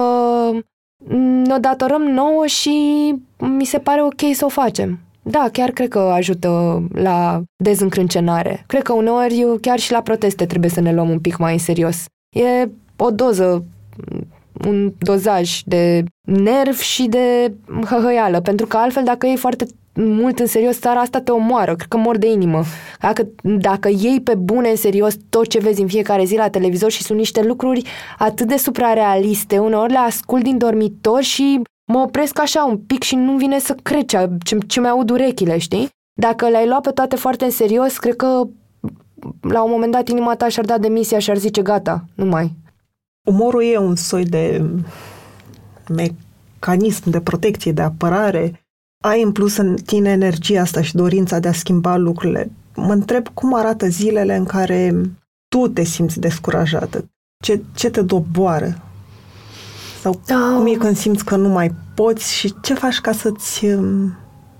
ne datorăm nouă și mi se pare ok să o facem. Da, chiar cred că ajută la dezîncrâncenare. Cred că uneori chiar și la proteste trebuie să ne luăm un pic mai în serios. E o doză un dozaj de nerv și de hăhăială, pentru că altfel dacă e foarte mult în serios, țara asta te omoară, cred că mor de inimă. Dacă, dacă iei pe bune în serios tot ce vezi în fiecare zi la televizor și sunt niște lucruri atât de suprarealiste, uneori le ascult din dormitor și mă opresc așa un pic și nu vine să cred ce, ce, ce mi-aud urechile, știi? Dacă le-ai luat pe toate foarte în serios, cred că la un moment dat inima ta și-ar da demisia și ar zice gata, nu mai. Umorul e un soi de mecanism de protecție, de apărare. Ai în plus în tine energia asta și dorința de a schimba lucrurile. Mă întreb cum arată zilele în care tu te simți descurajată. Ce, ce te doboară? Sau oh. cum e când simți că nu mai poți și ce faci ca să-ți, um,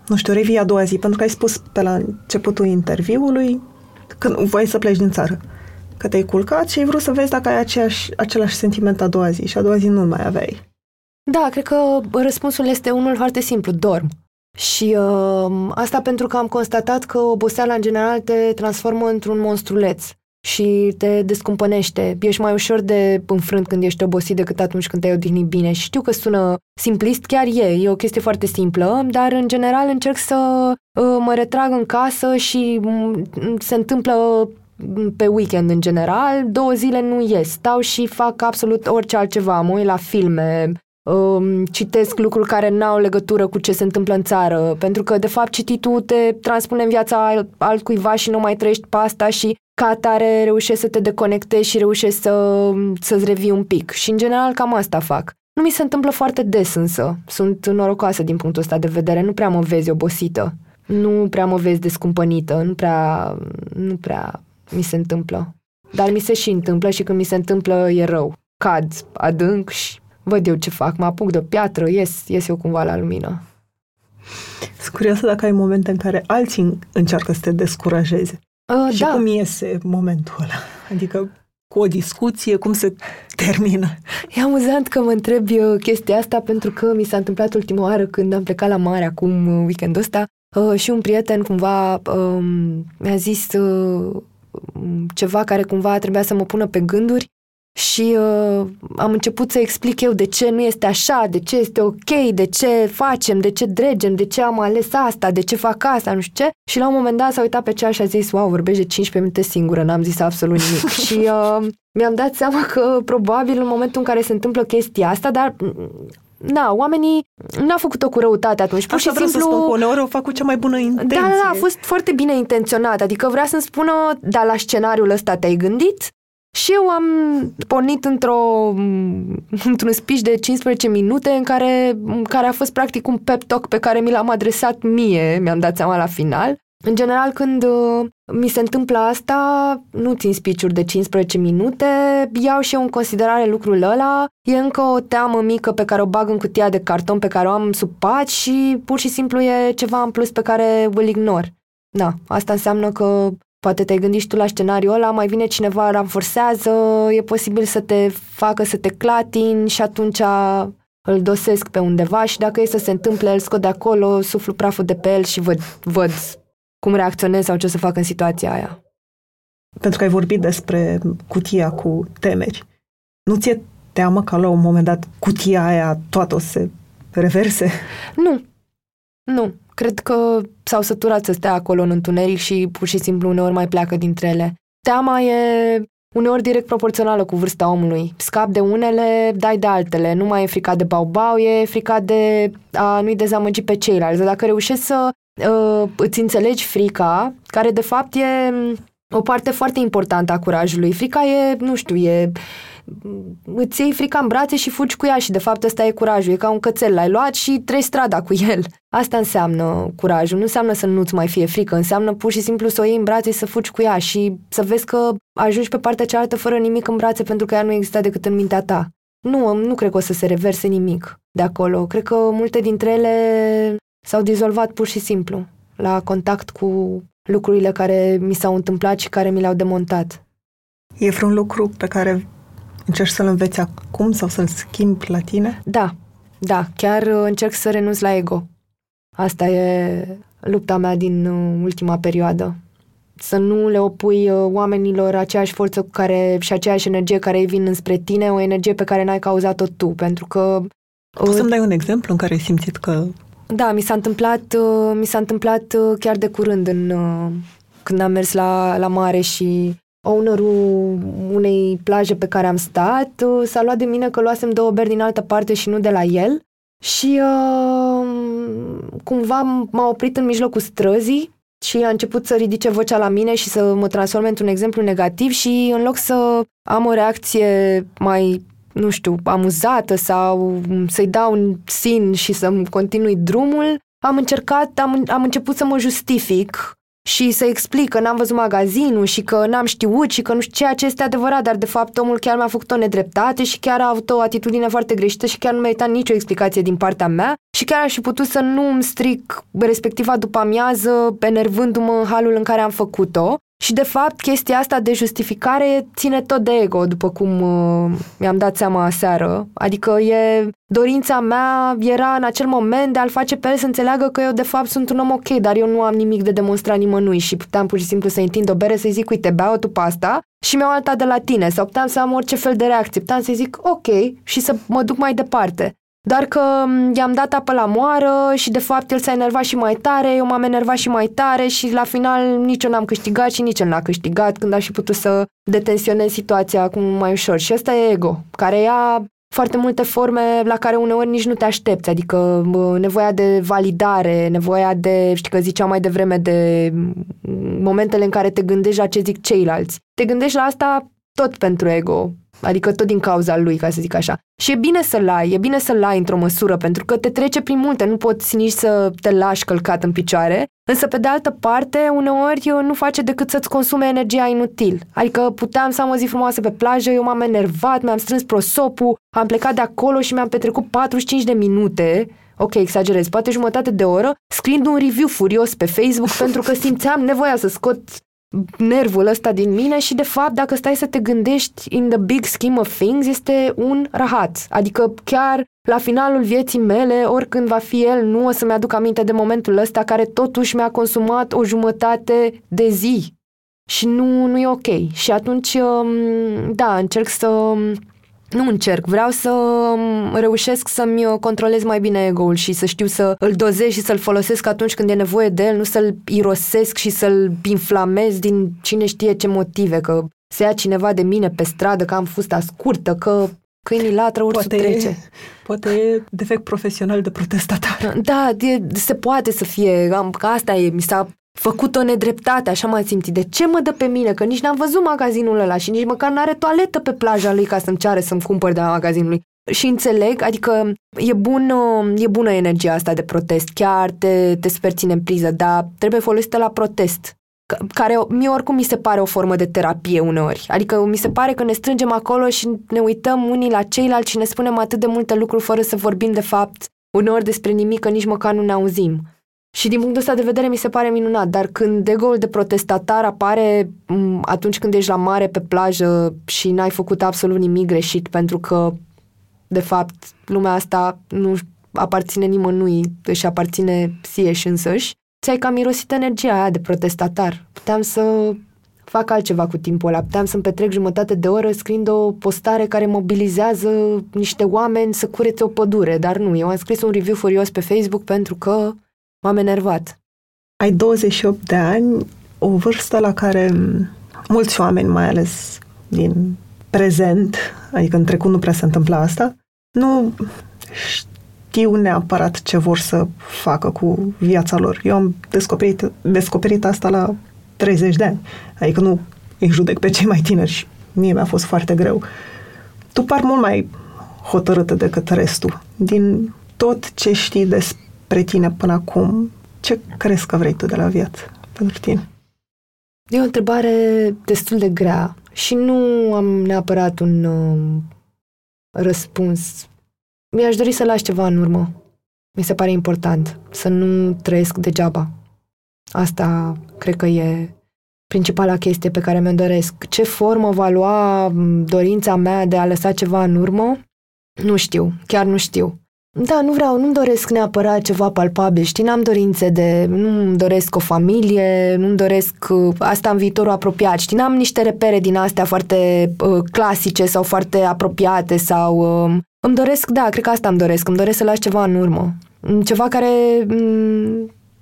nu știu, revii a doua zi? Pentru că ai spus pe la începutul interviului când voi să pleci din țară că te-ai culcat și ai vrut să vezi dacă ai aceeași, același sentiment a doua zi și a doua zi nu mai aveai. Da, cred că răspunsul este unul foarte simplu, dorm. Și uh, asta pentru că am constatat că oboseala în general te transformă într-un monstruleț și te descumpănește. Ești mai ușor de înfrânt când ești obosit decât atunci când te-ai odihnit bine. Și știu că sună simplist, chiar e, e o chestie foarte simplă, dar în general încerc să uh, mă retrag în casă și um, se întâmplă pe weekend în general, două zile nu ies, stau și fac absolut orice altceva, mă uit la filme, um, citesc lucruri care n-au legătură cu ce se întâmplă în țară, pentru că, de fapt, cititul te transpune în viața altcuiva și nu mai trăiești pe asta și ca atare reușești să te deconectezi și reușești să, să-ți revii un pic. Și, în general, cam asta fac. Nu mi se întâmplă foarte des, însă. Sunt norocoasă din punctul ăsta de vedere. Nu prea mă vezi obosită. Nu prea mă vezi descumpănită. Nu prea... Nu prea mi se întâmplă. Dar mi se și întâmplă și când mi se întâmplă e rău. Cad adânc și văd eu ce fac, mă apuc de piatră, ies, ies eu cumva la lumină. Sunt curioasă dacă ai momente în care alții încearcă să te descurajeze. Uh, și da. cum iese momentul ăla? Adică cu o discuție, cum se termină? E amuzant că mă întreb chestia asta pentru că mi s-a întâmplat ultima oară când am plecat la mare acum weekendul ăsta uh, și un prieten cumva uh, mi-a zis uh, ceva care cumva trebuia să mă pună pe gânduri și uh, am început să explic eu de ce nu este așa, de ce este ok, de ce facem, de ce dregem, de ce am ales asta, de ce fac asta, nu știu ce. Și la un moment dat s-a uitat pe ceas și a zis, wow, vorbești de 15 minute singură, n-am zis absolut nimic. și uh, mi-am dat seama că probabil în momentul în care se întâmplă chestia asta, dar na, oamenii n-au făcut-o cu răutate atunci. Pur Asta și simplu... să spun, că uneori o fac cu cea mai bună intenție. Da, da, da, a fost foarte bine intenționat. Adică vrea să-mi spună, da, la scenariul ăsta te-ai gândit și eu am pornit într-o, într-un speech de 15 minute în care, în care a fost practic un pep talk pe care mi l-am adresat mie, mi-am dat seama la final. În general, când uh, mi se întâmplă asta, nu țin speech de 15 minute, iau și eu în considerare lucrul ăla, e încă o teamă mică pe care o bag în cutia de carton pe care o am sub pat și pur și simplu e ceva în plus pe care îl ignor. Da, asta înseamnă că poate te-ai gândit și tu la scenariul ăla, mai vine cineva, ranforsează, e posibil să te facă să te clatini și atunci îl dosesc pe undeva și dacă e să se întâmple, îl scot de acolo, suflu praful de pe el și văd, văd cum reacționez sau ce o să fac în situația aia. Pentru că ai vorbit despre cutia cu temeri. Nu ți-e teamă că la un moment dat cutia aia toată o să se reverse? Nu. Nu. Cred că s-au săturat să stea acolo în întuneric și pur și simplu uneori mai pleacă dintre ele. Teama e uneori direct proporțională cu vârsta omului. Scap de unele, dai de altele. Nu mai e fricat de bau-bau, e fricat de a nu-i dezamăgi pe ceilalți. Dacă reușești să uh, îți înțelegi frica, care de fapt e o parte foarte importantă a curajului. Frica e, nu știu, e îți iei frica în brațe și fugi cu ea și de fapt ăsta e curajul. E ca un cățel, l-ai luat și treci strada cu el. Asta înseamnă curajul. Nu înseamnă să nu-ți mai fie frică, înseamnă pur și simplu să o iei în brațe și să fugi cu ea și să vezi că ajungi pe partea cealaltă fără nimic în brațe pentru că ea nu există decât în mintea ta. Nu, nu cred că o să se reverse nimic de acolo. Cred că multe dintre ele s-au dizolvat pur și simplu la contact cu lucrurile care mi s-au întâmplat și care mi le-au demontat. E vreun lucru pe care încerci să-l înveți acum sau să-l schimbi la tine? Da, da, chiar uh, încerc să renunț la ego. Asta e lupta mea din uh, ultima perioadă. Să nu le opui uh, oamenilor aceeași forță cu care, și aceeași energie care îi vin înspre tine, o energie pe care n-ai cauzat-o tu, pentru că... Poți să-mi dai un exemplu în care ai simțit că da, mi s-a întâmplat, uh, mi s-a întâmplat uh, chiar de curând în, uh, când am mers la, la mare și ownerul unei plaje pe care am stat s-a luat de mine că luasem două beri din altă parte și nu de la el și uh, cumva m-a oprit în mijlocul străzii și a început să ridice vocea la mine și să mă transforme într-un exemplu negativ și în loc să am o reacție mai nu știu, amuzată sau să-i dau un sin și să-mi continui drumul, am încercat, am, am început să mă justific și să explic că n-am văzut magazinul și că n-am știut și că nu știu ceea ce este adevărat, dar de fapt omul chiar mi-a făcut o nedreptate și chiar a avut o atitudine foarte greșită și chiar nu merita nicio explicație din partea mea și chiar aș fi putut să nu îmi stric respectiva după amiază enervându-mă în halul în care am făcut-o și, de fapt, chestia asta de justificare ține tot de ego, după cum uh, mi-am dat seama aseară. Adică e dorința mea era în acel moment de a-l face pe el să înțeleagă că eu, de fapt, sunt un om ok, dar eu nu am nimic de demonstrat nimănui și puteam pur și simplu să întind o bere, să-i zic, uite, beau tu pasta și mi-au alta de la tine sau puteam să am orice fel de reacție. Puteam să-i zic, ok, și să mă duc mai departe. Dar că i-am dat apă la moară și de fapt el s-a enervat și mai tare, eu m-am enervat și mai tare și la final nici eu n-am câștigat și nici el n-a câștigat când aș fi putut să detensionez situația acum mai ușor. Și asta e ego, care ia foarte multe forme la care uneori nici nu te aștepți, adică nevoia de validare, nevoia de, știi că ziceam mai devreme, de momentele în care te gândești la ce zic ceilalți. Te gândești la asta tot pentru ego, Adică tot din cauza lui, ca să zic așa. Și e bine să-l ai, e bine să-l ai într-o măsură, pentru că te trece prin multe, nu poți nici să te lași călcat în picioare, însă pe de altă parte, uneori nu face decât să-ți consume energia inutil. Adică puteam să am o zi frumoasă pe plajă, eu m-am enervat, mi-am strâns prosopul, am plecat de acolo și mi-am petrecut 45 de minute ok, exagerez, poate jumătate de oră, scriind un review furios pe Facebook pentru că simțeam nevoia să scot nervul ăsta din mine și de fapt dacă stai să te gândești in the big scheme of things este un rahat. Adică chiar la finalul vieții mele, oricând va fi el, nu o să-mi aduc aminte de momentul ăsta care totuși mi-a consumat o jumătate de zi. Și nu, nu e ok. Și atunci, um, da, încerc să nu încerc, vreau să um, reușesc să-mi uh, controlez mai bine ego-ul și să știu să îl dozez și să-l folosesc atunci când e nevoie de el, nu să-l irosesc și să-l inflamez din cine știe ce motive, că se ia cineva de mine pe stradă, că am fusta scurtă, că câinii latră, ursul poate trece. E, poate e defect profesional de protestatar. Da, de, se poate să fie, am, asta e, mi s-a făcut o nedreptate, așa m-am simțit. De ce mă dă pe mine? Că nici n-am văzut magazinul ăla și nici măcar n-are toaletă pe plaja lui ca să-mi ceare să-mi cumpăr de la magazinul lui. Și înțeleg, adică e, bună, e bună energia asta de protest, chiar te, te sper ține în priză, dar trebuie folosită la protest care mie oricum mi se pare o formă de terapie uneori. Adică mi se pare că ne strângem acolo și ne uităm unii la ceilalți și ne spunem atât de multe lucruri fără să vorbim de fapt uneori despre nimic, că nici măcar nu ne auzim. Și din punctul ăsta de vedere mi se pare minunat, dar când ego de protestatar apare atunci când ești la mare pe plajă și n-ai făcut absolut nimic greșit pentru că, de fapt, lumea asta nu aparține nimănui, își aparține sie și însăși, ți-ai cam mirosit energia aia de protestatar. Puteam să fac altceva cu timpul ăla. Puteam să-mi petrec jumătate de oră scriind o postare care mobilizează niște oameni să curețe o pădure, dar nu. Eu am scris un review furios pe Facebook pentru că m-am enervat. Ai 28 de ani, o vârstă la care mulți oameni, mai ales din prezent, adică în trecut nu prea se întâmplă asta, nu știu neapărat ce vor să facă cu viața lor. Eu am descoperit, descoperit asta la 30 de ani. Adică nu îi judec pe cei mai tineri și mie mi-a fost foarte greu. Tu par mult mai hotărâtă decât restul. Din tot ce știi despre tine până acum, ce crezi că vrei tu de la viață pentru tine? E o întrebare destul de grea și nu am neapărat un uh, răspuns mi-aș dori să lași ceva în urmă. Mi se pare important să nu trăiesc degeaba. Asta cred că e principala chestie pe care mi-o doresc. Ce formă va lua dorința mea de a lăsa ceva în urmă? Nu știu, chiar nu știu. Da, nu vreau, nu-mi doresc neapărat ceva palpabil, știi, n-am dorințe de, nu-mi doresc o familie, nu-mi doresc uh, asta în viitorul apropiat, știi, n-am niște repere din astea foarte uh, clasice sau foarte apropiate sau uh, îmi doresc, da, cred că asta îmi doresc. Îmi doresc să las ceva în urmă. Ceva care m-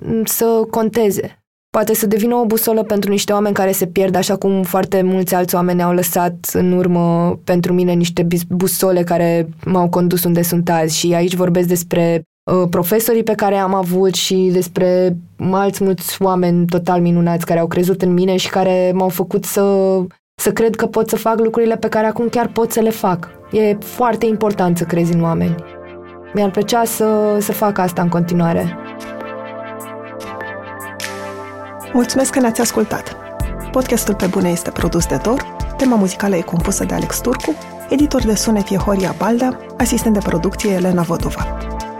mm, să conteze. Poate să devină o busolă pentru niște oameni care se pierd, așa cum foarte mulți alți oameni au lăsat în urmă pentru mine niște busole care m-au condus unde sunt azi. Și aici vorbesc despre uh, profesorii pe care am avut și despre alți mulți oameni total minunați care au crezut în mine și care m-au făcut să, să cred că pot să fac lucrurile pe care acum chiar pot să le fac. E foarte important să crezi în oameni. Mi-ar plăcea să, să fac asta în continuare. Mulțumesc că ne-ați ascultat! Podcastul Pe Bune este produs de Dor, tema muzicală e compusă de Alex Turcu, editor de sunet e Horia Balda, asistent de producție Elena Vodova.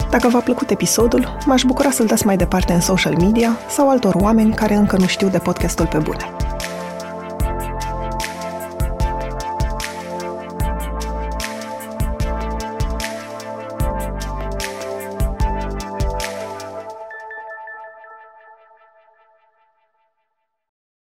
Dacă v-a plăcut episodul, m-aș bucura să-l dați mai departe în social media sau altor oameni care încă nu știu de podcastul Pe Bune.